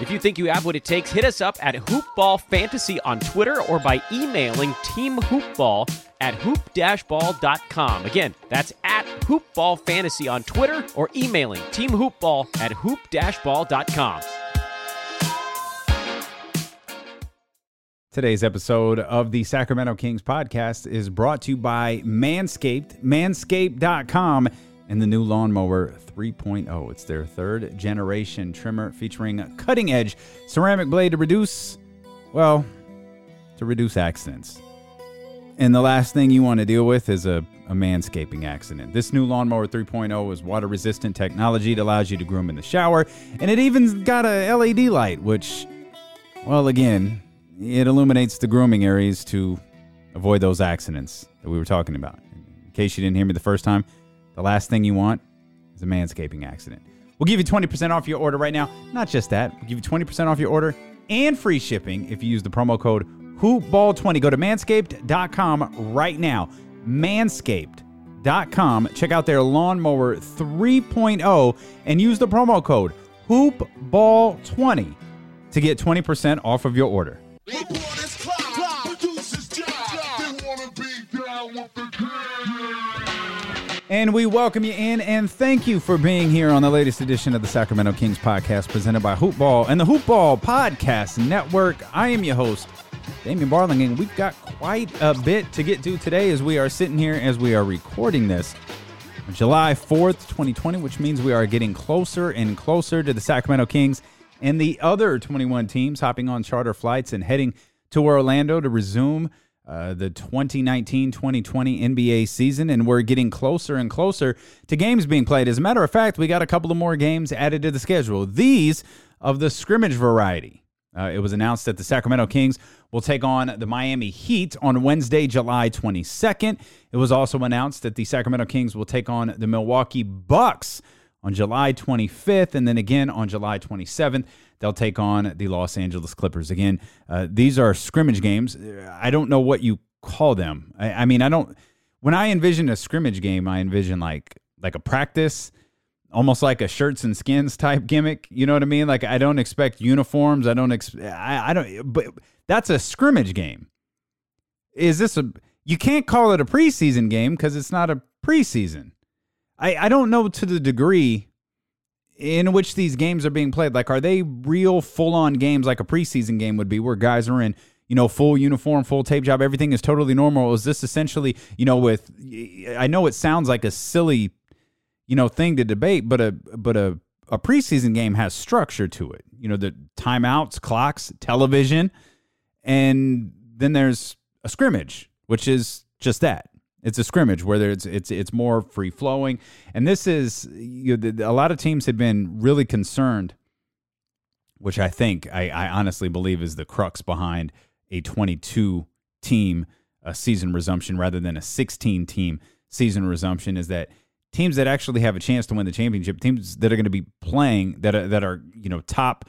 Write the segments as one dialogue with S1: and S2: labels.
S1: If you think you have what it takes, hit us up at Hoopball Fantasy on Twitter or by emailing Team Hoopball at hoop-ball.com. Again, that's at Hoopball Fantasy on Twitter or emailing Team Hoopball at hoop-ball.com.
S2: Today's episode of the Sacramento Kings podcast is brought to you by Manscaped, manscaped.com, and the new lawnmower 3.0. It's their third generation trimmer featuring a cutting edge ceramic blade to reduce, well, to reduce accidents. And the last thing you want to deal with is a, a manscaping accident. This new lawnmower 3.0 is water resistant technology. It allows you to groom in the shower, and it even got a LED light, which, well, again, it illuminates the grooming areas to avoid those accidents that we were talking about. In case you didn't hear me the first time, the last thing you want is a manscaping accident. We'll give you 20% off your order right now. Not just that, we'll give you 20% off your order and free shipping if you use the promo code HoopBall20. Go to manscaped.com right now. Manscaped.com. Check out their lawnmower 3.0 and use the promo code HoopBall20 to get 20% off of your order. And we welcome you in and thank you for being here on the latest edition of the Sacramento Kings podcast presented by Hoopball and the Hoopball Podcast Network. I am your host, Damien Barling, and we've got quite a bit to get to today as we are sitting here as we are recording this July 4th, 2020, which means we are getting closer and closer to the Sacramento Kings and the other 21 teams hopping on charter flights and heading to Orlando to resume uh, the 2019 2020 NBA season, and we're getting closer and closer to games being played. As a matter of fact, we got a couple of more games added to the schedule. These of the scrimmage variety. Uh, it was announced that the Sacramento Kings will take on the Miami Heat on Wednesday, July 22nd. It was also announced that the Sacramento Kings will take on the Milwaukee Bucks on July 25th, and then again on July 27th. They'll take on the Los Angeles Clippers. Again, uh, these are scrimmage games. I don't know what you call them. I, I mean, I don't. When I envision a scrimmage game, I envision like like a practice, almost like a shirts and skins type gimmick. You know what I mean? Like I don't expect uniforms. I don't. Ex- I, I don't. But that's a scrimmage game. Is this a? You can't call it a preseason game because it's not a preseason. I I don't know to the degree in which these games are being played. Like, are they real full on games like a preseason game would be where guys are in, you know, full uniform, full tape job, everything is totally normal? Is this essentially, you know, with, I know it sounds like a silly, you know, thing to debate, but a, but a, a preseason game has structure to it. You know, the timeouts, clocks, television, and then there's a scrimmage, which is just that. It's a scrimmage where it's it's it's more free flowing, and this is you know, a lot of teams have been really concerned, which I think I, I honestly believe is the crux behind a 22 team a season resumption rather than a 16 team season resumption is that teams that actually have a chance to win the championship, teams that are going to be playing that are, that are you know top.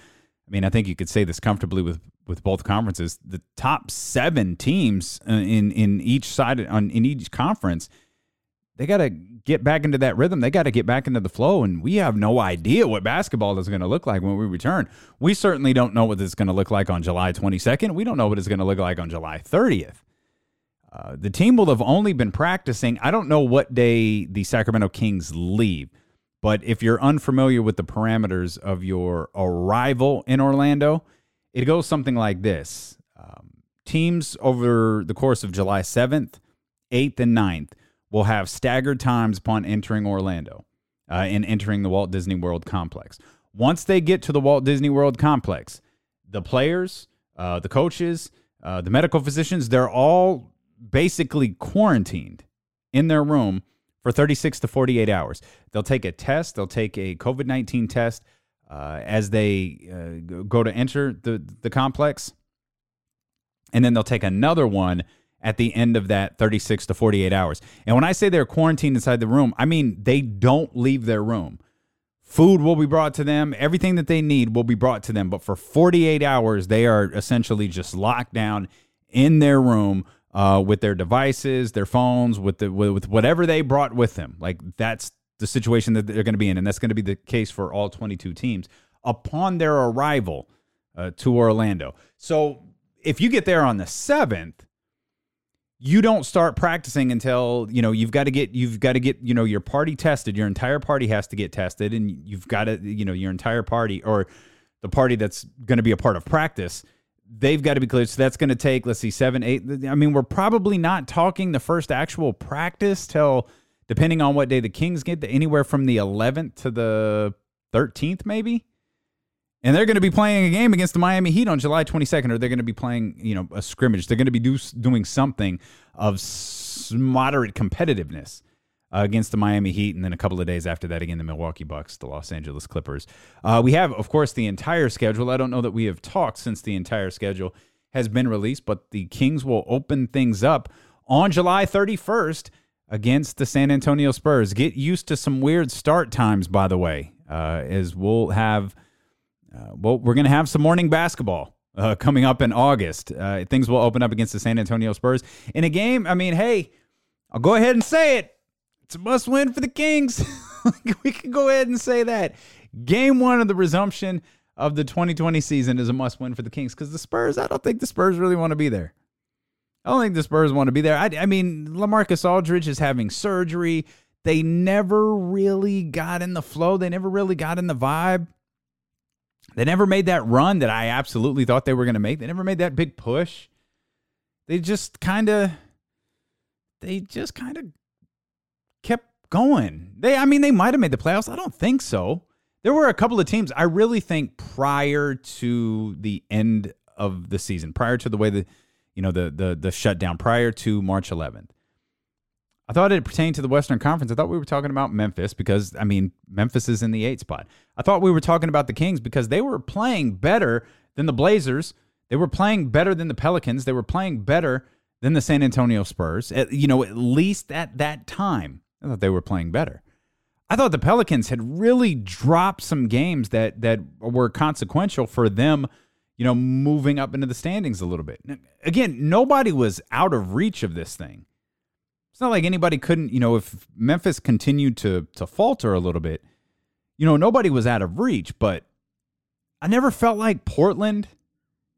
S2: I mean, I think you could say this comfortably with with both conferences, the top seven teams uh, in in each side on in each conference, they got to get back into that rhythm. They got to get back into the flow, and we have no idea what basketball is going to look like when we return. We certainly don't know what it's going to look like on July 22nd. We don't know what it's going to look like on July 30th. Uh, the team will have only been practicing. I don't know what day the Sacramento Kings leave, but if you're unfamiliar with the parameters of your arrival in Orlando, it goes something like this um, Teams over the course of July 7th, 8th, and 9th will have staggered times upon entering Orlando uh, and entering the Walt Disney World complex. Once they get to the Walt Disney World complex, the players, uh, the coaches, uh, the medical physicians, they're all basically quarantined in their room for 36 to 48 hours. They'll take a test, they'll take a COVID 19 test uh, as they uh, go to enter the, the complex. And then they'll take another one at the end of that 36 to 48 hours. And when I say they're quarantined inside the room, I mean they don't leave their room Food will be brought to them. Everything that they need will be brought to them. But for 48 hours, they are essentially just locked down in their room uh, with their devices, their phones, with the with whatever they brought with them. Like that's the situation that they're going to be in, and that's going to be the case for all 22 teams upon their arrival uh, to Orlando. So if you get there on the seventh, you don't start practicing until you know you've got to get you've got to get you know your party tested. Your entire party has to get tested, and you've got to you know your entire party or the party that's going to be a part of practice. They've got to be cleared. So that's going to take let's see seven eight. I mean, we're probably not talking the first actual practice till depending on what day the Kings get, anywhere from the 11th to the 13th, maybe. And they're going to be playing a game against the Miami Heat on July 22nd, or they're going to be playing, you know, a scrimmage. They're going to be do, doing something of moderate competitiveness uh, against the Miami Heat, and then a couple of days after that, again, the Milwaukee Bucks, the Los Angeles Clippers. Uh, we have, of course, the entire schedule. I don't know that we have talked since the entire schedule has been released, but the Kings will open things up on July 31st against the San Antonio Spurs. Get used to some weird start times, by the way, uh, as we'll have – uh, well, we're going to have some morning basketball uh, coming up in August. Uh, things will open up against the San Antonio Spurs in a game. I mean, hey, I'll go ahead and say it. It's a must win for the Kings. we can go ahead and say that. Game one of the resumption of the 2020 season is a must win for the Kings because the Spurs, I don't think the Spurs really want to be there. I don't think the Spurs want to be there. I, I mean, Lamarcus Aldridge is having surgery. They never really got in the flow, they never really got in the vibe. They never made that run that I absolutely thought they were going to make. They never made that big push. They just kind of they just kind of kept going. They I mean they might have made the playoffs. I don't think so. There were a couple of teams I really think prior to the end of the season, prior to the way the you know the the the shutdown prior to March 11th. I thought it pertained to the Western Conference. I thought we were talking about Memphis because, I mean, Memphis is in the eight spot. I thought we were talking about the Kings because they were playing better than the Blazers. They were playing better than the Pelicans. They were playing better than the San Antonio Spurs. At, you know, at least at that time, I thought they were playing better. I thought the Pelicans had really dropped some games that that were consequential for them, you know, moving up into the standings a little bit. Again, nobody was out of reach of this thing it's not like anybody couldn't, you know, if Memphis continued to to falter a little bit, you know, nobody was out of reach, but I never felt like Portland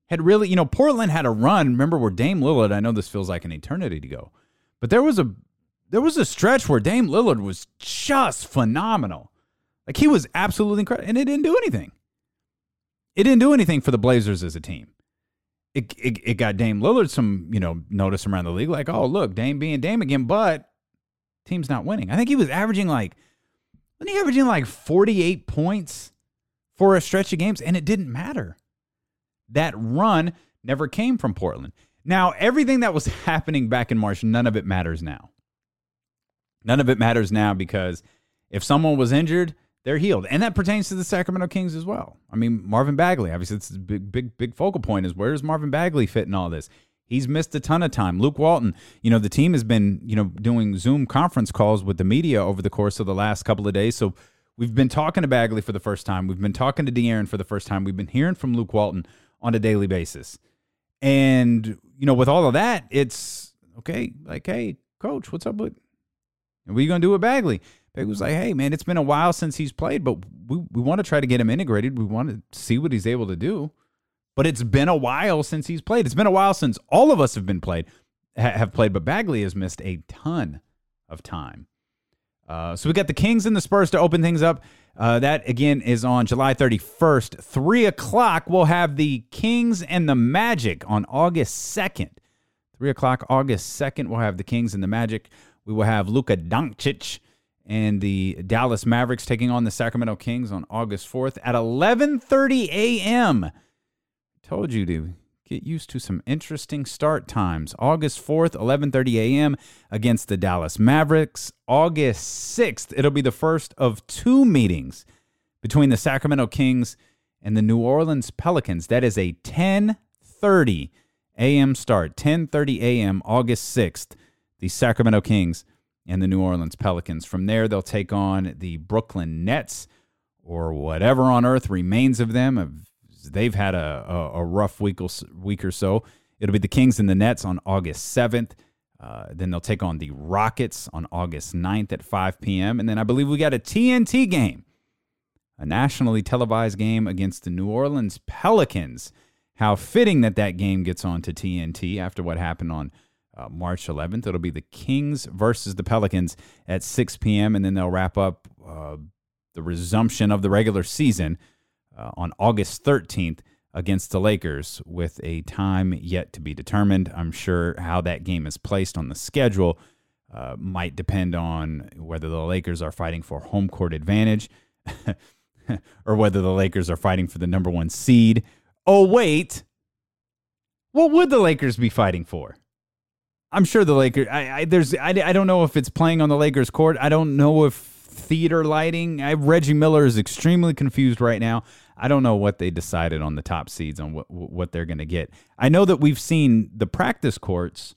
S2: had really, you know, Portland had a run. Remember where Dame Lillard, I know this feels like an eternity to go. But there was a there was a stretch where Dame Lillard was just phenomenal. Like he was absolutely incredible and it didn't do anything. It didn't do anything for the Blazers as a team it, it, it got Dame Lillard some, you know, notice around the league. Like, oh, look, Dame being Dame again, but team's not winning. I think he was averaging like, wasn't he averaging like 48 points for a stretch of games? And it didn't matter. That run never came from Portland. Now, everything that was happening back in March, none of it matters now. None of it matters now because if someone was injured, they're healed. And that pertains to the Sacramento Kings as well. I mean, Marvin Bagley, obviously, it's a big, big, big focal point is where does Marvin Bagley fit in all this? He's missed a ton of time. Luke Walton, you know, the team has been, you know, doing Zoom conference calls with the media over the course of the last couple of days. So we've been talking to Bagley for the first time. We've been talking to De'Aaron for the first time. We've been hearing from Luke Walton on a daily basis. And, you know, with all of that, it's okay, like, hey, coach, what's up with what are you gonna do with Bagley? Bagley was like, hey, man, it's been a while since he's played, but we, we want to try to get him integrated. We want to see what he's able to do. But it's been a while since he's played. It's been a while since all of us have been played, ha- have played, but Bagley has missed a ton of time. Uh, so we got the Kings and the Spurs to open things up. Uh, that again is on July 31st, three o'clock. We'll have the Kings and the Magic on August 2nd. Three o'clock, August 2nd. We'll have the Kings and the Magic. We will have Luka Doncic and the Dallas Mavericks taking on the Sacramento Kings on August 4th at 11:30 a.m. Told you to get used to some interesting start times. August 4th, 11:30 a.m. against the Dallas Mavericks. August 6th, it'll be the first of two meetings between the Sacramento Kings and the New Orleans Pelicans. That is a 10:30 a.m. start. 10:30 a.m. August 6th. The Sacramento Kings and the New Orleans Pelicans. From there, they'll take on the Brooklyn Nets. or whatever on earth remains of them. They've had a, a, a rough week or, week or so. It'll be the Kings and the Nets on August 7th. Uh, then they'll take on the Rockets on August 9th at 5 p.m. And then I believe we got a TNT game, a nationally televised game against the New Orleans Pelicans. How fitting that that game gets on to TNT after what happened on uh, March 11th. It'll be the Kings versus the Pelicans at 6 p.m. And then they'll wrap up uh, the resumption of the regular season uh, on August 13th against the Lakers with a time yet to be determined. I'm sure how that game is placed on the schedule uh, might depend on whether the Lakers are fighting for home court advantage or whether the Lakers are fighting for the number one seed. Oh, wait. What would the Lakers be fighting for? I'm sure the Lakers. I, I there's I, I don't know if it's playing on the Lakers court. I don't know if theater lighting. I, Reggie Miller is extremely confused right now. I don't know what they decided on the top seeds on what what they're going to get. I know that we've seen the practice courts.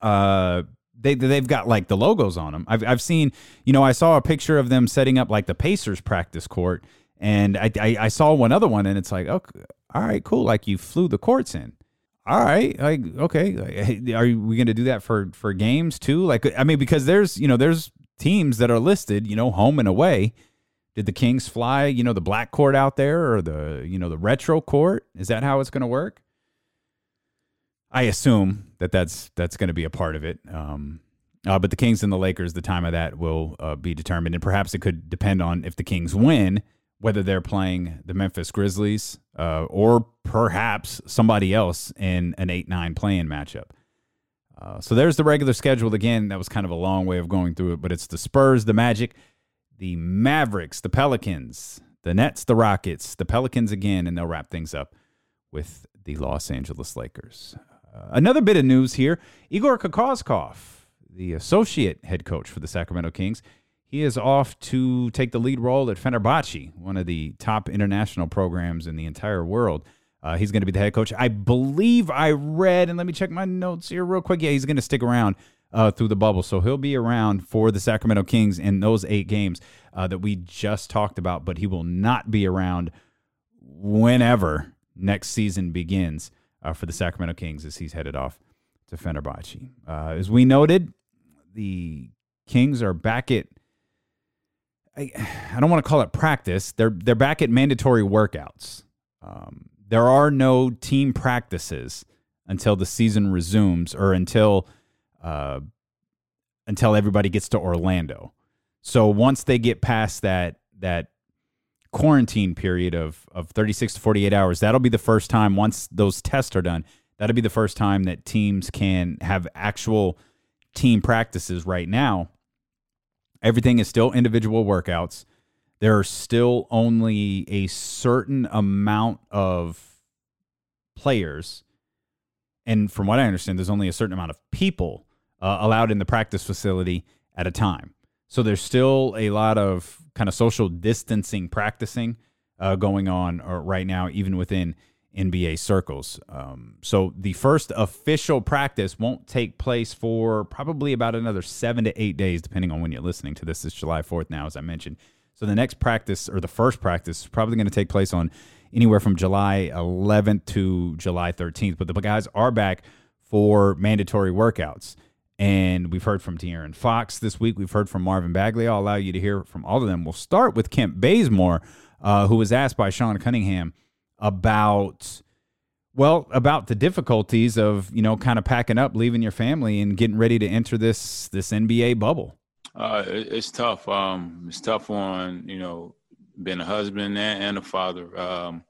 S2: Uh, they they've got like the logos on them. I've I've seen. You know, I saw a picture of them setting up like the Pacers practice court, and I I, I saw one other one, and it's like, okay, all right, cool. Like you flew the courts in all right like okay are we going to do that for for games too like i mean because there's you know there's teams that are listed you know home and away did the Kings fly, you know, the black court out there or the, you know, the retro court? Is that how it's going to work? I assume that that's that's going to be a part of it. Um, uh, but the Kings and the Lakers, the time of that will uh, be determined, and perhaps it could depend on if the Kings win, whether they're playing the Memphis Grizzlies uh, or perhaps somebody else in an eight-nine playing matchup. Uh, so there's the regular schedule again. That was kind of a long way of going through it, but it's the Spurs, the Magic, the Mavericks, the Pelicans, the Nets, the Rockets, the Pelicans again, and they'll wrap things up with the Los Angeles Lakers. Uh, another bit of news here Igor Kokoskov, the associate head coach for the Sacramento Kings, he is off to take the lead role at Fenerbahce, one of the top international programs in the entire world. Uh, he's going to be the head coach. I believe I read, and let me check my notes here real quick. Yeah, he's going to stick around uh, through the bubble. So he'll be around for the Sacramento Kings in those eight games uh, that we just talked about, but he will not be around whenever next season begins uh, for the Sacramento Kings as he's headed off to Fenerbahce. Uh, as we noted, the Kings are back at. I, I don't want to call it practice. They're they're back at mandatory workouts. Um, there are no team practices until the season resumes or until uh, until everybody gets to Orlando. So once they get past that that quarantine period of of 36 to 48 hours, that'll be the first time once those tests are done. That'll be the first time that teams can have actual team practices right now. Everything is still individual workouts. There are still only a certain amount of players. And from what I understand, there's only a certain amount of people uh, allowed in the practice facility at a time. So there's still a lot of kind of social distancing practicing uh, going on uh, right now, even within NBA circles. Um, so the first official practice won't take place for probably about another seven to eight days, depending on when you're listening to this. It's July 4th now, as I mentioned. So the next practice or the first practice is probably going to take place on anywhere from July 11th to July 13th. But the guys are back for mandatory workouts. And we've heard from De'Aaron Fox this week. We've heard from Marvin Bagley. I'll allow you to hear from all of them. We'll start with Kent Bazemore, uh, who was asked by Sean Cunningham about, well, about the difficulties of, you know, kind of packing up, leaving your family and getting ready to enter this this NBA bubble.
S3: Uh, it's tough. Um, it's tough on, you know, being a husband and, and a father. Um,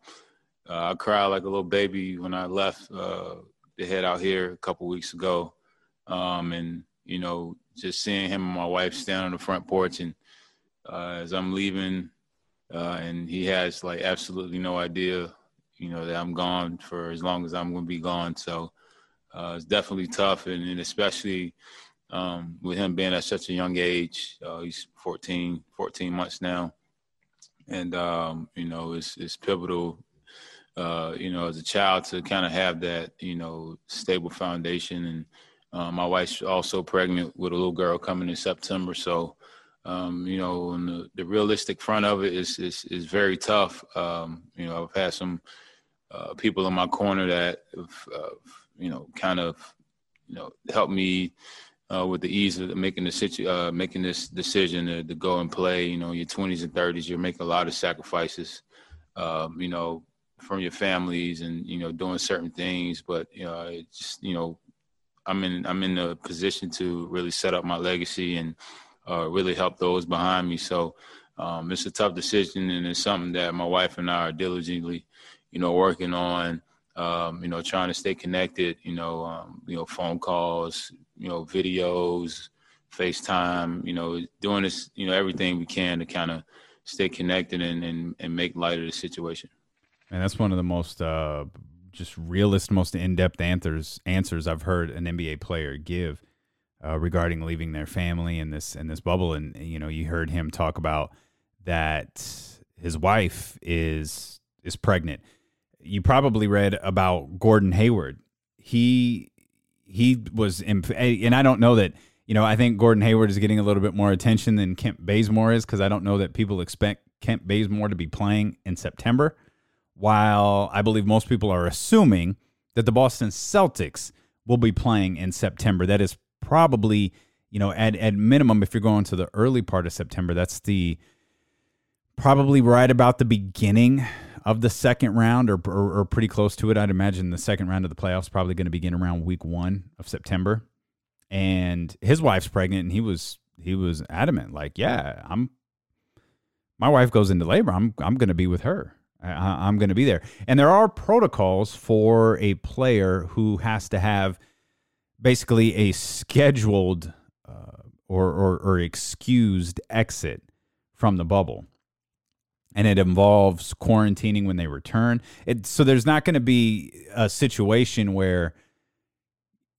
S3: uh, I cried like a little baby when I left uh, to head out here a couple weeks ago. Um, and you know, just seeing him and my wife stand on the front porch, and uh, as I'm leaving, uh, and he has like absolutely no idea, you know, that I'm gone for as long as I'm going to be gone. So uh, it's definitely tough, and, and especially um, with him being at such a young age. Uh, he's 14, 14 months now, and um, you know, it's it's pivotal. Uh, you know, as a child to kind of have that, you know, stable foundation and uh, my wife's also pregnant with a little girl coming in September, so Um, you know, the, the, realistic front of it is is, is very tough. Um, you know, I've had some uh, people in my corner that uh, you know, kind of, you know, helped me uh, with the ease of making the situ- uh, making this decision to, to, go and play. You know, your 20s and 30s, you're making a lot of sacrifices. Um, you know, from your families and you know doing certain things, but you know, just you know, I'm in I'm in a position to really set up my legacy and uh, really help those behind me. So um, it's a tough decision, and it's something that my wife and I are diligently, you know, working on. Um, you know, trying to stay connected. You know, um, you know, phone calls, you know, videos, FaceTime. You know, doing this, you know, everything we can to kind of stay connected and, and and make light of the situation.
S2: And that's one of the most uh, just realist, most in-depth answers answers I've heard an NBA player give uh, regarding leaving their family in this in this bubble. And you know, you heard him talk about that his wife is is pregnant. You probably read about Gordon Hayward. He he was, imp- and I don't know that. You know, I think Gordon Hayward is getting a little bit more attention than Kent Bazemore is because I don't know that people expect Kent Bazemore to be playing in September. While I believe most people are assuming that the Boston Celtics will be playing in September. That is probably, you know, at, at minimum, if you're going to the early part of September, that's the probably right about the beginning of the second round or, or, or pretty close to it. I'd imagine the second round of the playoffs probably going to begin around week one of September. And his wife's pregnant, and he was he was adamant, like, yeah, I'm. My wife goes into labor. I'm I'm going to be with her. I, I'm going to be there. And there are protocols for a player who has to have basically a scheduled uh, or, or, or excused exit from the bubble. And it involves quarantining when they return. It, so there's not going to be a situation where,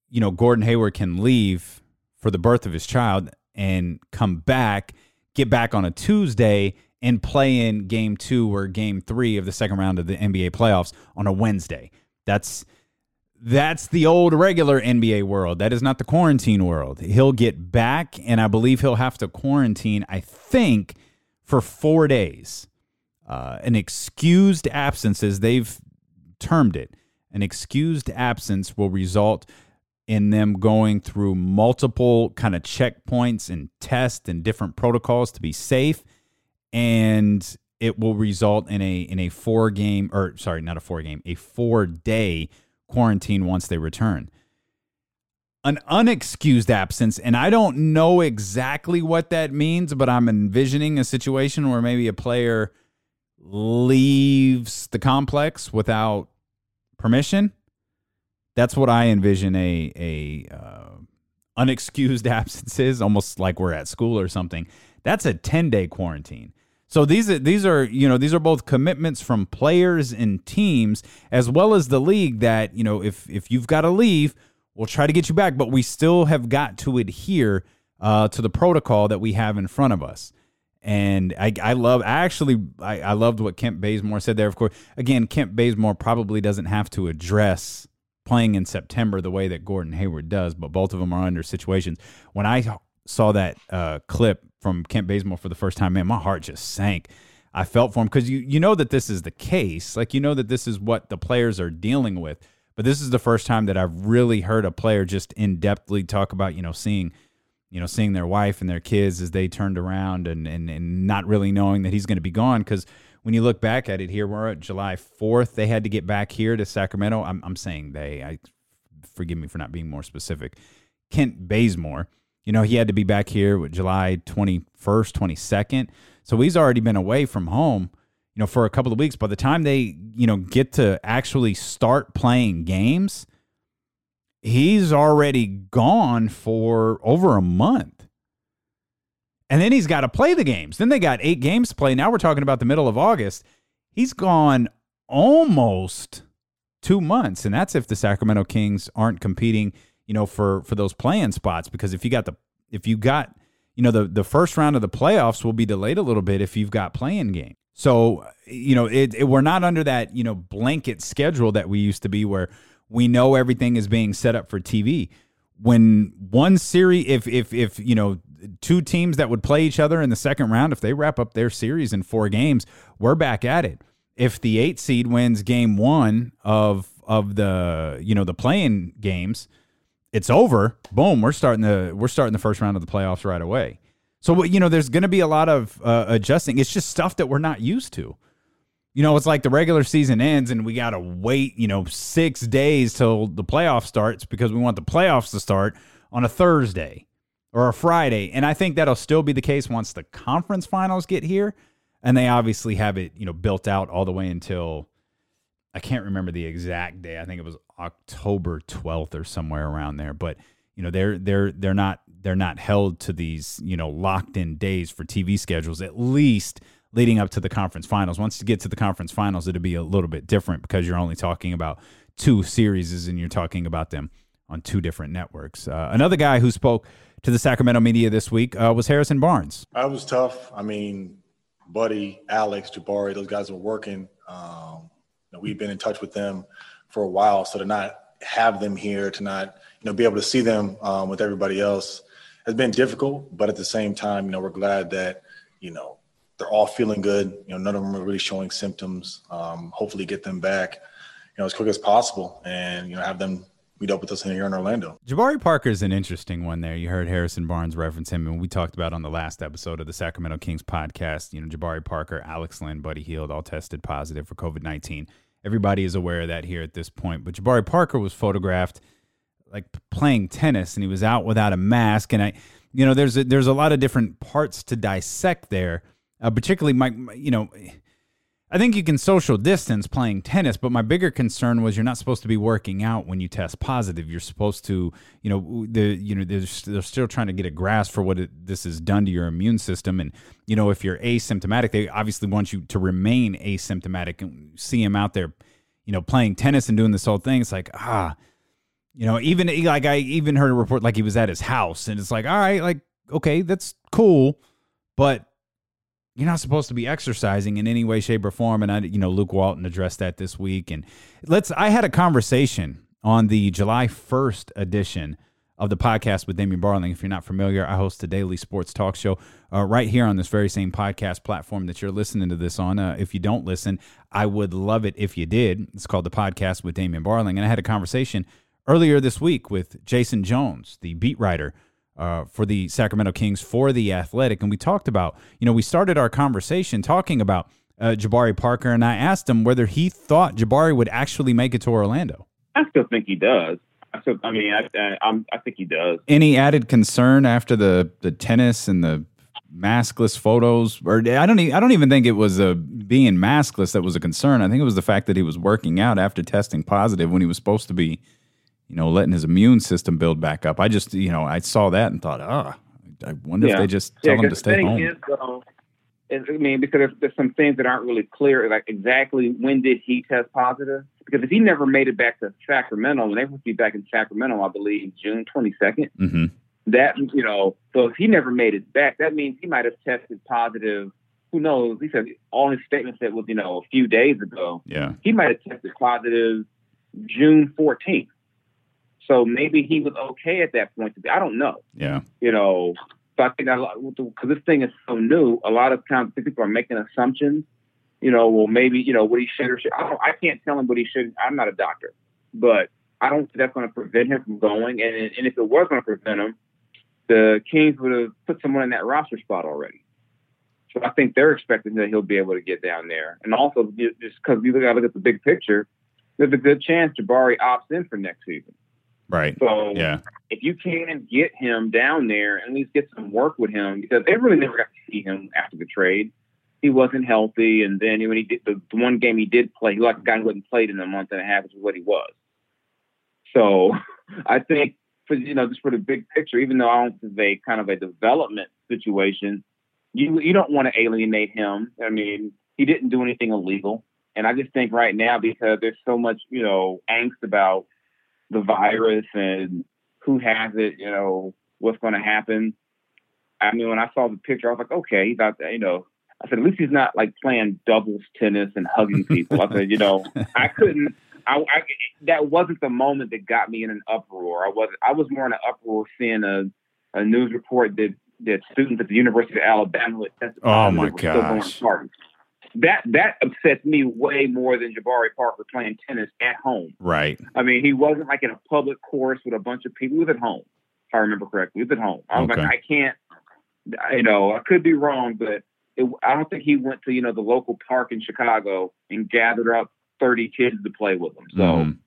S2: you know, Gordon Hayward can leave for the birth of his child and come back, get back on a Tuesday and play in game two or game three of the second round of the NBA playoffs on a Wednesday. That's that's the old regular NBA world. That is not the quarantine world. He'll get back, and I believe he'll have to quarantine, I think, for four days. Uh, an excused absence, as they've termed it, an excused absence will result in them going through multiple kind of checkpoints and tests and different protocols to be safe. And it will result in a in a four game or sorry, not a four game, a four day quarantine once they return. An unexcused absence, and I don't know exactly what that means, but I'm envisioning a situation where maybe a player leaves the complex without permission. That's what I envision a a uh, unexcused absence is, almost like we're at school or something. That's a 10 day quarantine. So these are these are you know these are both commitments from players and teams as well as the league that you know if if you've got to leave, we'll try to get you back, but we still have got to adhere uh, to the protocol that we have in front of us. And I, I love I actually I, I loved what Kent Bazemore said there. Of course, again, Kent Bazemore probably doesn't have to address playing in September the way that Gordon Hayward does, but both of them are under situations. When I saw that uh, clip from Kent Bazemore for the first time, man, my heart just sank. I felt for him because you you know that this is the case, like you know that this is what the players are dealing with. But this is the first time that I've really heard a player just in depthly talk about you know seeing you know seeing their wife and their kids as they turned around and and, and not really knowing that he's going to be gone because when you look back at it here we're at July 4th they had to get back here to Sacramento I'm, I'm saying they I forgive me for not being more specific Kent Bazemore you know, he had to be back here with July 21st, 22nd. So he's already been away from home, you know, for a couple of weeks. By the time they, you know, get to actually start playing games, he's already gone for over a month. And then he's got to play the games. Then they got eight games to play. Now we're talking about the middle of August. He's gone almost two months. And that's if the Sacramento Kings aren't competing you know, for for those playing spots because if you got the if you got you know the the first round of the playoffs will be delayed a little bit if you've got playing game. So you know, it, it, we're not under that you know blanket schedule that we used to be where we know everything is being set up for TV. when one series, if if if you know two teams that would play each other in the second round, if they wrap up their series in four games, we're back at it. If the eight seed wins game one of of the you know the playing games, it's over. Boom, we're starting the we're starting the first round of the playoffs right away. So you know, there's going to be a lot of uh, adjusting. It's just stuff that we're not used to. You know, it's like the regular season ends and we got to wait, you know, six days till the playoff starts because we want the playoffs to start on a Thursday or a Friday. And I think that'll still be the case once the conference finals get here. And they obviously have it, you know, built out all the way until I can't remember the exact day. I think it was October 12th or somewhere around there. But, you know, they're they're they're not they're not held to these, you know, locked in days for TV schedules, at least leading up to the conference finals. Once you get to the conference finals, it'll be a little bit different because you're only talking about two series and you're talking about them on two different networks. Uh, another guy who spoke to the Sacramento media this week uh, was Harrison Barnes.
S4: That was tough. I mean, Buddy, Alex, Jabari, those guys were working. Um, you know, we've been in touch with them for a while, so to not have them here, to not you know be able to see them um, with everybody else has been difficult. But at the same time, you know, we're glad that you know they're all feeling good. You know, none of them are really showing symptoms. Um, hopefully, get them back, you know, as quick as possible, and you know, have them meet up with us in here in Orlando.
S2: Jabari Parker is an interesting one there. You heard Harrison Barnes reference him, and we talked about on the last episode of the Sacramento Kings podcast. You know, Jabari Parker, Alex Len, Buddy Hield all tested positive for COVID 19. Everybody is aware of that here at this point. But Jabari Parker was photographed like playing tennis, and he was out without a mask. And I, you know, there's a, there's a lot of different parts to dissect there. Uh, particularly, my, you know, I think you can social distance playing tennis, but my bigger concern was you're not supposed to be working out when you test positive. You're supposed to, you know, the you know they're, they're still trying to get a grasp for what it, this has done to your immune system, and you know if you're asymptomatic, they obviously want you to remain asymptomatic. And see him out there, you know, playing tennis and doing this whole thing. It's like ah, you know, even like I even heard a report like he was at his house, and it's like all right, like okay, that's cool, but you're not supposed to be exercising in any way, shape, or form. And I, you know, Luke Walton addressed that this week. And let's, I had a conversation on the July 1st edition of the podcast with Damien Barling. If you're not familiar, I host a daily sports talk show uh, right here on this very same podcast platform that you're listening to this on. Uh, if you don't listen, I would love it if you did. It's called the podcast with Damien Barling. And I had a conversation earlier this week with Jason Jones, the beat writer uh, for the Sacramento Kings for the Athletic, and we talked about, you know, we started our conversation talking about uh, Jabari Parker, and I asked him whether he thought Jabari would actually make it to Orlando.
S5: I still think he does. I still, I mean, I, I, I think he does.
S2: Any added concern after the the tennis and the maskless photos, or I don't, I don't even think it was a being maskless that was a concern. I think it was the fact that he was working out after testing positive when he was supposed to be you know, letting his immune system build back up. I just, you know, I saw that and thought, ah, oh, I wonder yeah. if they just tell yeah, him to stay home. Is, though,
S5: is, I mean, because there's, there's, some things that aren't really clear, like exactly when did he test positive? Because if he never made it back to Sacramento, and they would be back in Sacramento, I believe, June 22nd. Mm-hmm. That, you know, so if he never made it back, that means he might have tested positive. Who knows? He said all his statements that was, you know, a few days ago.
S2: Yeah.
S5: He might have tested positive June 14th. So maybe he was okay at that point. To be, I don't know.
S2: Yeah.
S5: You know, so I think because this thing is so new, a lot of times people are making assumptions. You know, well, maybe you know what he should or should. I, don't, I can't tell him what he should. I'm not a doctor, but I don't think that's going to prevent him from going. And and if it was going to prevent him, the Kings would have put someone in that roster spot already. So I think they're expecting that he'll be able to get down there. And also, just because we got to look at the big picture, there's a good chance Jabari opts in for next season.
S2: Right.
S5: So
S2: yeah.
S5: if you can get him down there and at least get some work with him, because they really never got to see him after the trade. He wasn't healthy, and then when he did the, the one game he did play, he like a guy who hadn't played in a month and a half, which is what he was. So I think for you know just for the big picture, even though I don't think they kind of a development situation, you you don't want to alienate him. I mean, he didn't do anything illegal, and I just think right now because there's so much you know angst about the virus and who has it, you know, what's going to happen. I mean, when I saw the picture, I was like, okay, he's out there, you know. I said, at least he's not like playing doubles tennis and hugging people. I said, you know, I couldn't, I, I, that wasn't the moment that got me in an uproar. I was I was more in an uproar seeing a, a news report that that students at the University of Alabama had tested
S2: Oh, my
S5: were still going
S2: gosh.
S5: That that upsets me way more than Jabari Parker playing tennis at home.
S2: Right.
S5: I mean, he wasn't like in a public course with a bunch of people. He was at home, if I remember correctly. He was at home. I was
S2: Okay.
S5: like, I can't, you know, I could be wrong, but it, I don't think he went to, you know, the local park in Chicago and gathered up 30 kids to play with him. So
S2: Mhm.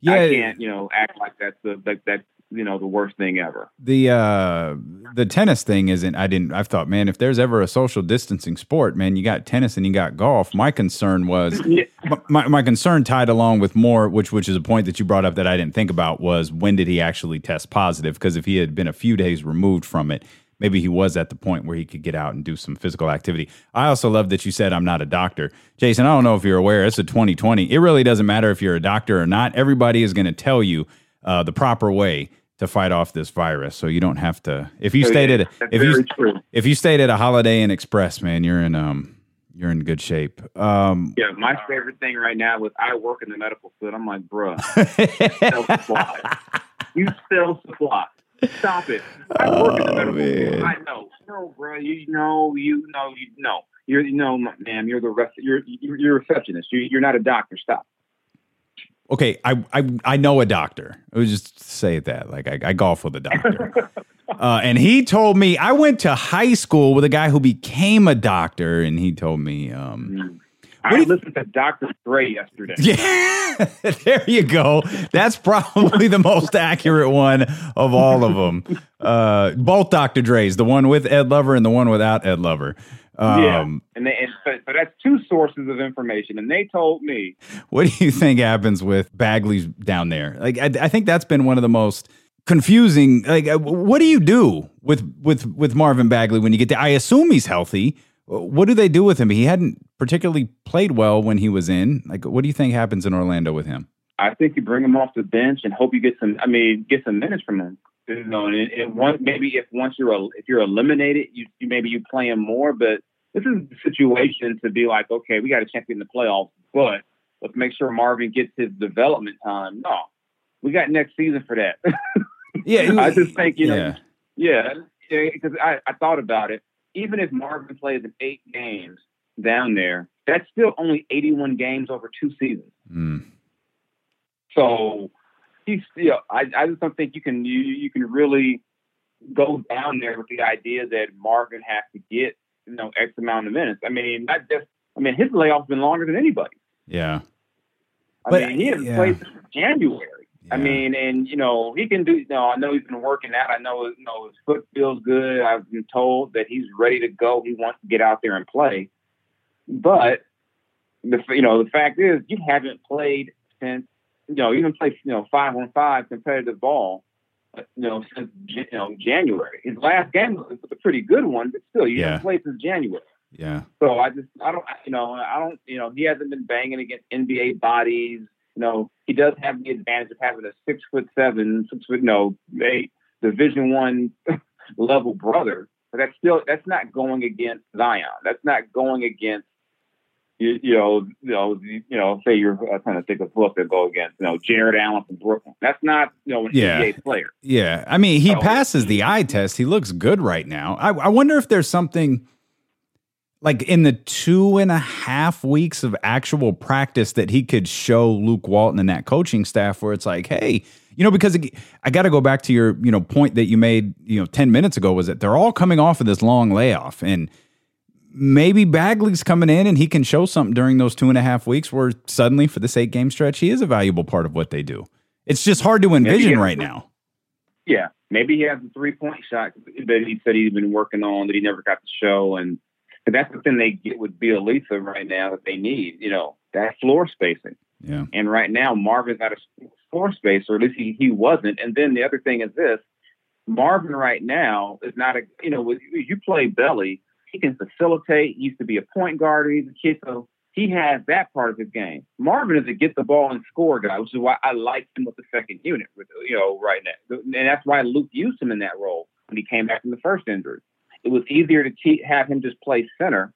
S2: yeah,
S5: I can't, you know, act like that's the, like that's, you know, the worst thing ever.
S2: the uh the tennis thing isn't i didn't i've thought man if there's ever a social distancing sport man you got tennis and you got golf. My concern was
S5: Yeah.
S2: my, my concern tied along with more which which is a point that you brought up that i didn't think about was when did he actually test positive? Because if he had been a few days removed from it maybe he was at the point where he could get out and do some physical activity. I also love that you said i'm not a doctor. Jason i don't know if you're aware it's a 2020 it really doesn't matter if you're a doctor or not. Everybody is going to tell you uh, the proper way to fight off this virus so you don't have to if you
S5: So,
S2: stayed
S5: yeah,
S2: at
S5: that's
S2: if you
S5: true.
S2: if you stayed at a holiday inn express man you're in um you're in good shape um
S5: Yeah, my favorite thing right now is I work in the medical field. I'm like, bruh, you sell supplies. Stop it. I work in the
S2: Oh,
S5: medical field. I know. No, bro. You know, you know, you know. You're, you know, ma'am. You're the rest. You're, you're, you're a receptionist. You, you're not a doctor. Stop.
S2: Okay, I, I I know a doctor. I would just say that. Like I, I golf with a doctor. uh, and he told me I went to high school with a guy who became a doctor, and he told me, um,
S5: I
S2: do you-
S5: listened to Dr. Dre yesterday.
S2: yeah, there you go. That's probably the most accurate one of all of them. Uh, both Dr. Dre's, the one with Ed Lover and the one without Ed Lover.
S5: Yeah.
S2: Um,
S5: And, they, and so, so that's two sources of information. And they told me
S2: What do you think happens with Bagley's down there? Like, I, I think that's been one of the most confusing. Like, uh, what do you do with with with Marvin Bagley when you get there? I assume he's healthy. What do they do with him? He hadn't particularly played well when he was in. Like, what do you think happens in Orlando with him?
S5: I think you bring him off the bench and hope you get some. I mean, get some minutes from him. You know, and, and one maybe if once you're if you're eliminated, you, you maybe you play him more. But this is the situation to be like, okay, we got a get in the playoffs, but let's make sure Marvin gets his development time. No, we got next season for that.
S2: Yeah,
S5: I just think you know,
S2: yeah.
S5: yeah, because I, I thought about it. Even if Marvin plays in eight games down there, that's still only 81 games over two seasons.
S2: Mm.
S5: So he's still. I, I just don't think you can you, you can really go down there with the idea that Marvin has to get you know X amount of minutes. I mean, not just. I mean, his layoff's been longer than anybody.
S2: yeah,
S5: I
S2: But,
S5: mean, he hasn't
S2: yeah.
S5: played since January. I mean, and you know, he can do. You know, I know he's been working out. I know, you know, his foot feels good. I've been told that he's ready to go. He wants to get out there and play. But the you know the fact is, you haven't played since you know you haven't played you know five on five competitive ball. uh, You know, since you know January. His last game was a pretty good one, but still, you
S2: Yeah.
S5: haven't played since January.
S2: yeah,
S5: So I just I don't you know I don't you know he hasn't been banging against NBA bodies. You know he does have the advantage of having a six foot seven, six foot no eight Division one level brother. But that's still that's not going against Zion. That's not going against you, you know you know you know say you're uh, trying to think of who else to go against. You know Jarrett Allen from Brooklyn. That's not you know an
S2: Yeah.
S5: NBA player.
S2: yeah. I mean, he
S5: Oh.
S2: passes the eye test. He looks good right now. I, I wonder if there's something like in the two and a half weeks of actual practice that he could show Luke Walton and that coaching staff where it's like, hey, you know, because it- I got to go back to your, you know, point that you made, you know, 10 minutes ago was that they're all coming off of this long layoff and maybe Bagley's coming in and he can show something during those two and a half weeks where suddenly for this eight game stretch, he is a valuable part of what they do. It's just hard to envision right now.
S5: Yeah, maybe he has a three point shot that he said he's been working on that he never got to show, and that's the thing they get with Bjelica right now that they need. You know, that floor spacing,
S2: Yeah.
S5: and right now Marvin's not a floor space, or at least he, he wasn't. And then the other thing is this: Marvin right now is not a you know you play belly, he can facilitate. He used to be a point guard. He's a kid, so he has that part of his game. Marvin is a get the ball and score guy, which is why I like him with the second unit, you know, right now, and that's why Luke used him in that role when he came back from the first injury. It was easier to te- have him just play center,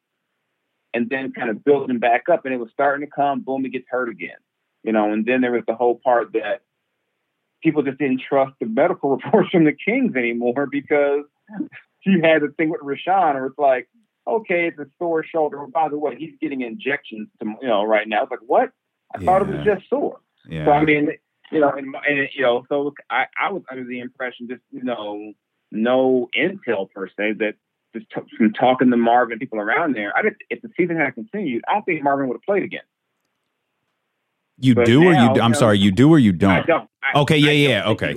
S5: and then kind of build him back up, and it was starting to come. Boom, he gets hurt again. you know, and then there was the whole part that people just didn't trust the medical reports from the Kings anymore because you had the thing with Richaun, or it's like, okay, it's a sore shoulder. Oh, by the way, he's getting injections, to, you know, right now. It's like, what? I yeah. thought it was just sore.
S2: Yeah.
S5: So I mean, you know, and, and you know, so I, I was under the impression, just you know, no intel per se that just t- from talking to Marvin, and people around there. I just, if the season had continued, I don't think Marvin would have played again.
S2: You but do now, or you? Do, I'm know, sorry, you do or you don't? I
S5: don't. I,
S2: okay, yeah, yeah, okay.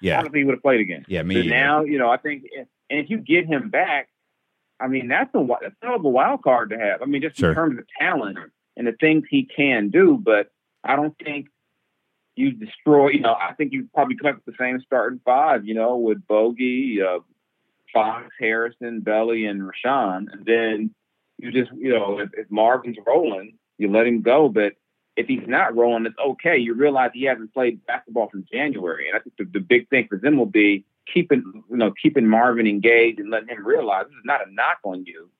S5: Yeah, I don't think he would have played again.
S2: Yeah, me.
S5: Now, you know, I think, eh, and if you get him back, I mean, that's a that's a of a wild card to have. I mean, just sure. in terms of talent and the things he can do, but I don't think you destroy. You know, I think you probably come up with the same starting five. You know, with Bogey, uh, Fox, Harrison, Belly, and Richaun, and then you just you know if, if Marvin's rolling, you let him go. But if he's not rolling, it's okay. You realize he hasn't played basketball from January, and I think the, the big thing for them will be keeping you know keeping Marvin engaged and letting him realize this is not a knock on you.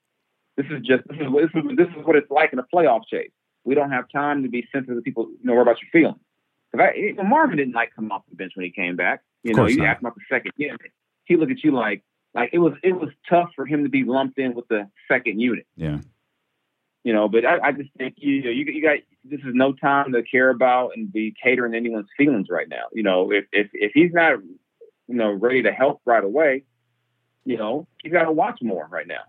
S5: This is just this is this is, this is what it's like in a playoff chase. We don't have time to be sensitive to people you know worry about your feelings. Because Marvin didn't like come off the bench when he came back. You know, you asked him about the second unit. He looked at you like like it was it was tough for him to be lumped in with the second unit.
S2: Yeah.
S5: You know, but I, I just think you you you got this is no time to care about and be catering anyone's feelings right now. You know, if if if he's not you know ready to help right away, you know, you got to watch more right now.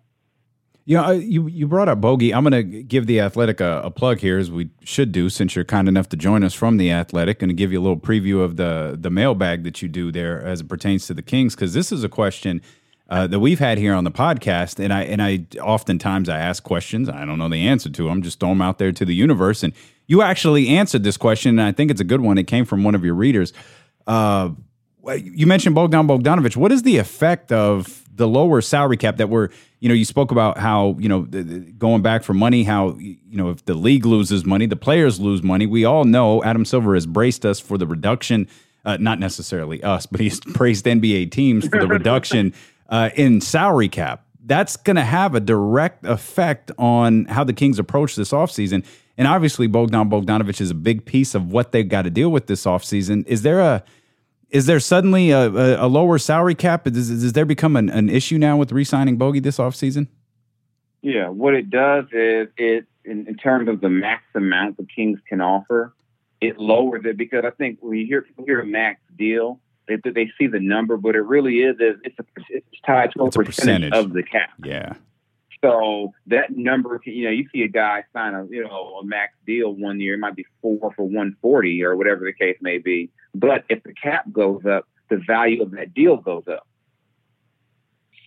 S2: Yeah, you you brought up Bogey. I'm going to give the Athletic a, a, plug here, as we should do, since you're kind enough to join us from the Athletic, and give you a little preview of the the mailbag that you do there as it pertains to the Kings, because this is a question uh, that we've had here on the podcast, and I and I oftentimes I ask questions I don't know the answer to. I'm just throwing them out there to the universe, and you actually answered this question, and I think it's a good one. It came from one of your readers. Uh, you mentioned Bogdan Bogdanovich. What is the effect of the lower salary cap that we're, you know, you spoke about how, you know, going back for money, how, you know, if the league loses money, the players lose money. We all know Adam Silver has braced us for the reduction, uh, not necessarily us, but he's braced NBA teams for the reduction uh, in salary cap. That's going to have a direct effect on how the Kings approach this offseason. And obviously, Bogdan Bogdanovich is a big piece of what they've got to deal with this offseason. Is there a, is there suddenly a, a, a lower salary cap? Does, does there become an, an issue now with re-signing Bogey this offseason?
S5: Yeah, what it does is it, in, in, terms of the max amount the Kings can offer, it lowers it because I think when you hear people hear a max deal, they they see the number, but it really is it's a, it's tied to a, percentage, percentage of the cap.
S2: Yeah.
S5: So that number, you know, you see a guy sign a, you know, a max deal one year, it might be four for 140 or whatever the case may be. But if the cap goes up, the value of that deal goes up.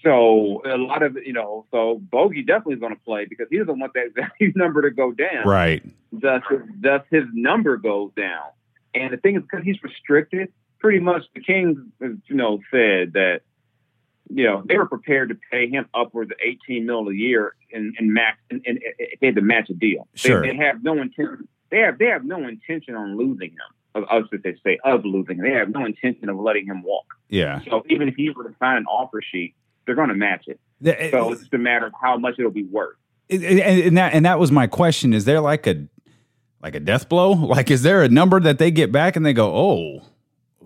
S5: So a lot of, you know, so Bogey definitely is going to play because he doesn't want that value number to go down.
S2: Right.
S5: Thus, thus his number goes down. And the thing is, because he's restricted, pretty much the Kings, you know, said that you know, they were prepared to pay him upwards of 18 mil a year and, and max and, and, and they had to match a deal.
S2: Sure.
S5: They, they, have no intention. They have they have no intention on losing him. Of, of they say of losing. They have no intention of letting him walk.
S2: Yeah.
S5: So even if he were to sign an offer sheet, they're going to match it. The, so it's just a matter of how much it'll be worth.
S2: And that and that was my question. Is there like a like a death blow? Like, is there a number that they get back and they go, oh?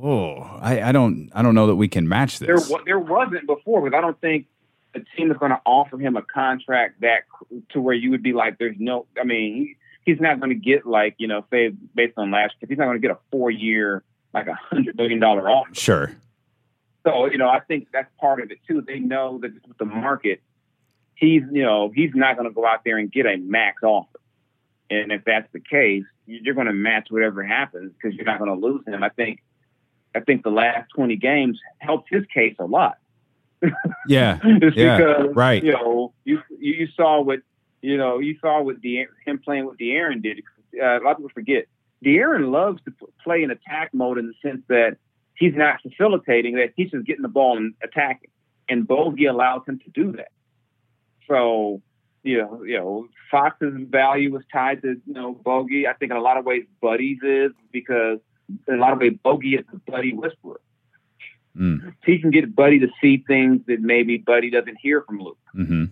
S2: oh, I, I don't I don't know that we can match this.
S5: There, there wasn't before because I don't think a team is going to offer him a contract that to where you would be like, there's no. I mean, he's not going to get like you know, say based on last year, he's not going to get a four year like a hundred million dollar offer.
S2: Sure.
S5: So you know, I think that's part of it too. They know that with the market, he's you know he's not going to go out there and get a max offer. And if that's the case, you're going to match whatever happens because you're not going to lose him. I think I think the last 20 games helped his case a lot.
S2: Yeah. Yeah.
S5: because,
S2: right.
S5: you know, you, you saw what, you know, you saw what De- him playing with De'Aaron did. Uh, a lot of people forget. De'Aaron loves to play in attack mode in the sense that he's not facilitating, that he's just getting the ball and attacking. And Bogey allows him to do that. So, you know, you know, Fox's value was tied to, you know, Bogey. I think in a lot of ways Buddy's is because in a lot of ways, Bogey is the Buddy whisperer. Mm. He can get Buddy to see things that maybe Buddy doesn't hear from Luke.
S2: Mm-hmm.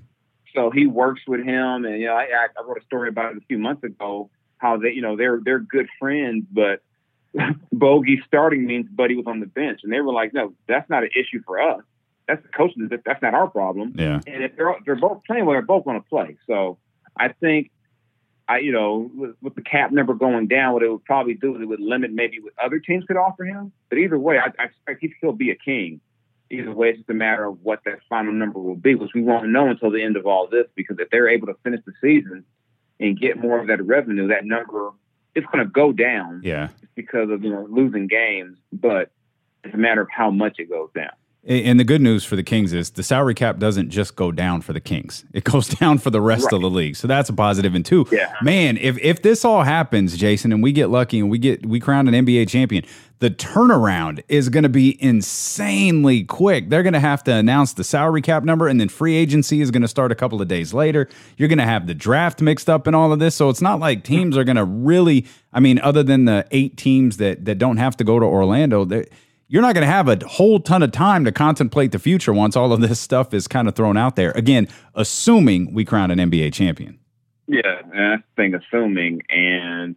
S5: So he works with him, and you know, I, I wrote a story about it a few months ago how they, you know, they're they're good friends, but Bogey starting means Buddy was on the bench, and they were like, no, that's not an issue for us. That's the coaching. That's not our problem.
S2: Yeah.
S5: And if they're they're both playing, well, they're both going to play. So I think I, you know, with, with, the cap number going down, what it would probably do is it would limit maybe what other teams could offer him. But either way, I, I expect he still be a king. Either way, it's just a matter of what that final number will be, which we won't know until the end of all this. Because if they're able to finish the season and get more of that revenue, that number it's going to go down.
S2: Yeah,
S5: because of you know losing games, but it's a matter of how much it goes down.
S2: And the good news for the Kings is the salary cap doesn't just go down for the Kings; it goes down for the rest right. of the league. So that's a positive. And two,
S5: yeah.
S2: man, if if this all happens, Jason, and we get lucky and we get we crown an NBA champion, the turnaround is going to be insanely quick. They're going to have to announce the salary cap number, and then free agency is going to start a couple of days later. You're going to have the draft mixed up in all of this, so it's not like teams are going to really. I mean, other than the eight teams that that don't have to go to Orlando, you're not going to have a whole ton of time to contemplate the future once all of this stuff is kind of thrown out there. Again, assuming we crown an NBA champion.
S5: Yeah, the thing, assuming. And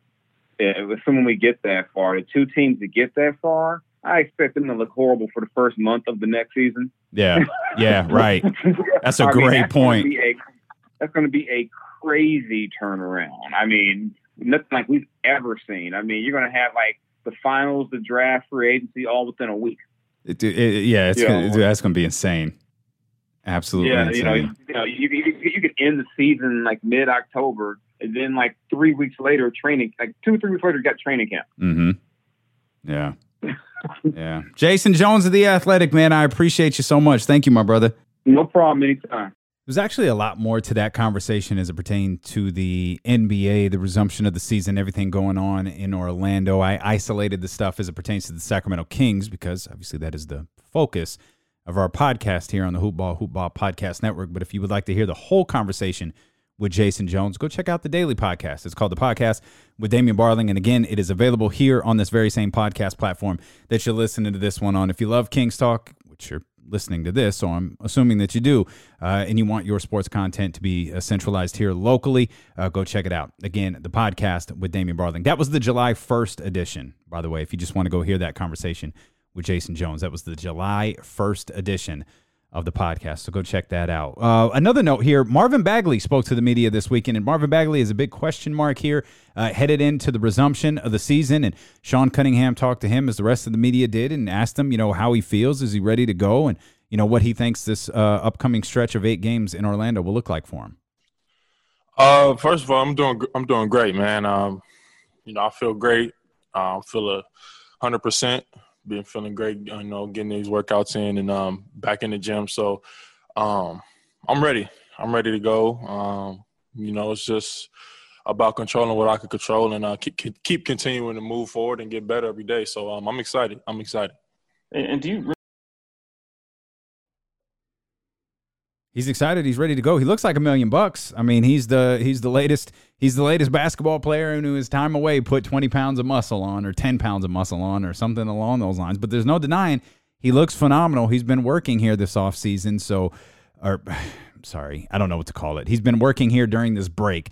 S5: assuming we get that far, the two teams that get that far, I expect them to look horrible for the first month of the next season.
S2: Yeah, yeah, right. That's a I great mean, that's point.
S5: Gonna a, that's going to be a crazy turnaround. I mean, nothing like we've ever seen. I mean, you're going to have like the finals, the draft, free agency, all within a week.
S2: It, it, yeah, it's gonna, that's going to be insane. Absolutely.
S5: Yeah,
S2: insane.
S5: you know, you, know, you, you, you could end the season like mid October, and then like three weeks later, training like two three weeks later, got training camp.
S2: Mm-hmm. Yeah. yeah. Jason Jones of the Athletic, man, I appreciate you so much. Thank you, my brother.
S5: No problem. Anytime.
S2: There's actually a lot more to that conversation as it pertained to the NBA, the resumption of the season, everything going on in Orlando. I isolated the stuff as it pertains to the Sacramento Kings because obviously that is the focus of our podcast here on the Hoopball Hoopball Podcast Network. But if you would like to hear the whole conversation with Jason Jones, go check out the daily podcast. It's called The Podcast with Damien Barling. And again, it is available here on this very same podcast platform that you're listening to this one on. If you love Kings Talk, which you're listening to this, so I'm assuming that you do, uh, and you want your sports content to be uh, centralized here locally, uh, go check it out. Again, the podcast with Damien Barling. That was the July 1st edition, by the way, if you just want to go hear that conversation with Jason Jones. That was the July 1st edition of the podcast. So go check that out. Uh, another note here Marvin Bagley spoke to the media this weekend, and Marvin Bagley is a big question mark here uh, headed into the resumption of the season. And Sean Cunningham talked to him as the rest of the media did and asked him, you know, how he feels. Is he ready to go? And, you know, what he thinks this uh, upcoming stretch of eight games in Orlando will look like for him.
S6: Uh, first of all, I'm doing I'm doing great, man. Um, you know, I feel great. I feel a hundred percent been feeling great, you know, getting these workouts in and um, back in the gym. So um, I'm ready. I'm ready to go. Um, you know, it's just about controlling what I can control and uh, keep, keep continuing to move forward and get better every day. So um, I'm excited. I'm excited.
S5: And do you
S2: He's excited. He's ready to go. He looks like a million bucks. I mean, he's the he's the latest he's the latest basketball player who his time away put 20 pounds of muscle on or 10 pounds of muscle on or something along those lines. But there's no denying he looks phenomenal. He's been working here this offseason. So, or sorry, I don't know what to call it. He's been working here during this break,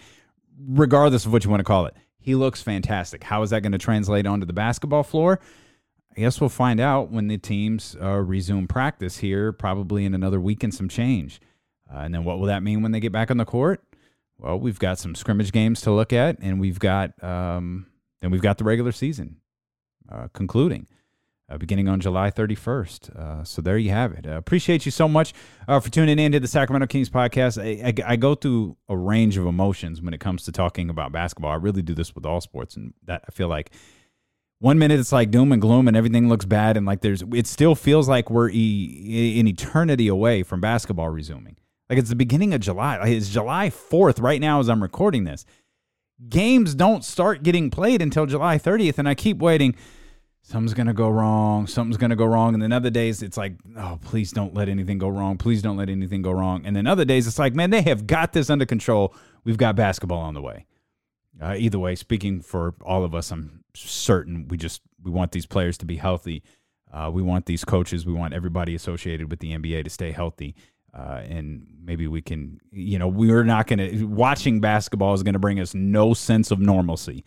S2: regardless of what you want to call it. He looks fantastic. How is that going to translate onto the basketball floor? I guess we'll find out when the teams uh, resume practice here, probably in another week and some change. Uh, and then what will that mean when they get back on the court? Well, we've got some scrimmage games to look at, and we've got um, then we've got the regular season uh, concluding. Uh, beginning on July 31st. Uh, so there you have it. Uh, appreciate you so much uh, for tuning in to the Sacramento Kings podcast. I, I, I, go through a range of emotions when it comes to talking about basketball. I really do this with all sports, and that I feel like one minute it's like doom and gloom and everything looks bad, and like there's it still feels like we're e- an eternity away from basketball resuming. Like it's the beginning of July. Like it's July 4th right now as I'm recording this. Games don't start getting played until July 30th, and I keep waiting. Something's gonna go wrong. Something's gonna go wrong. And then other days it's like, oh, please don't let anything go wrong. Please don't let anything go wrong. And then other days it's like, man, they have got this under control. We've got basketball on the way. Uh, either way, speaking for all of us, I'm certain we just we want these players to be healthy. Uh, we want these coaches. We want everybody associated with the NBA to stay healthy Uh, and maybe we can, you know, we're not going to, watching basketball is going to bring us no sense of normalcy.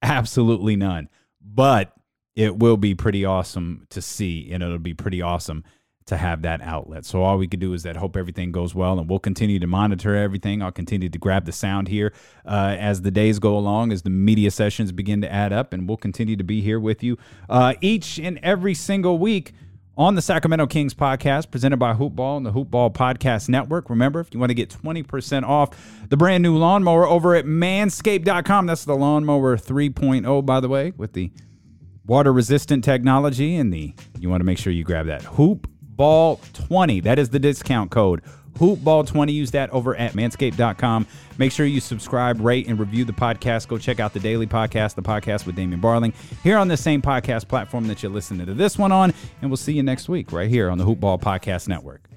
S2: Absolutely none. But it will be pretty awesome to see, and it'll be pretty awesome to have that outlet. So all we can do is that hope everything goes well, and we'll continue to monitor everything. I'll continue to grab the sound here uh, as the days go along, as the media sessions begin to add up, and we'll continue to be here with you uh, each and every single week on the Sacramento Kings podcast presented by Hoopball and the Hoopball Podcast Network. Remember, if you want to get 20% off the brand new lawnmower over at manscaped.com, that's the lawnmower 3.0, by the way, with the water resistant technology and the you want to make sure you grab that hoop ball 20 that is the discount code hoopball 20 use that over at manscaped.com make sure you subscribe rate and review the podcast. Go check out the daily podcast the podcast with damien barling here on the same podcast platform that you're listening to this one on and we'll see you next week right here on the hoopball podcast network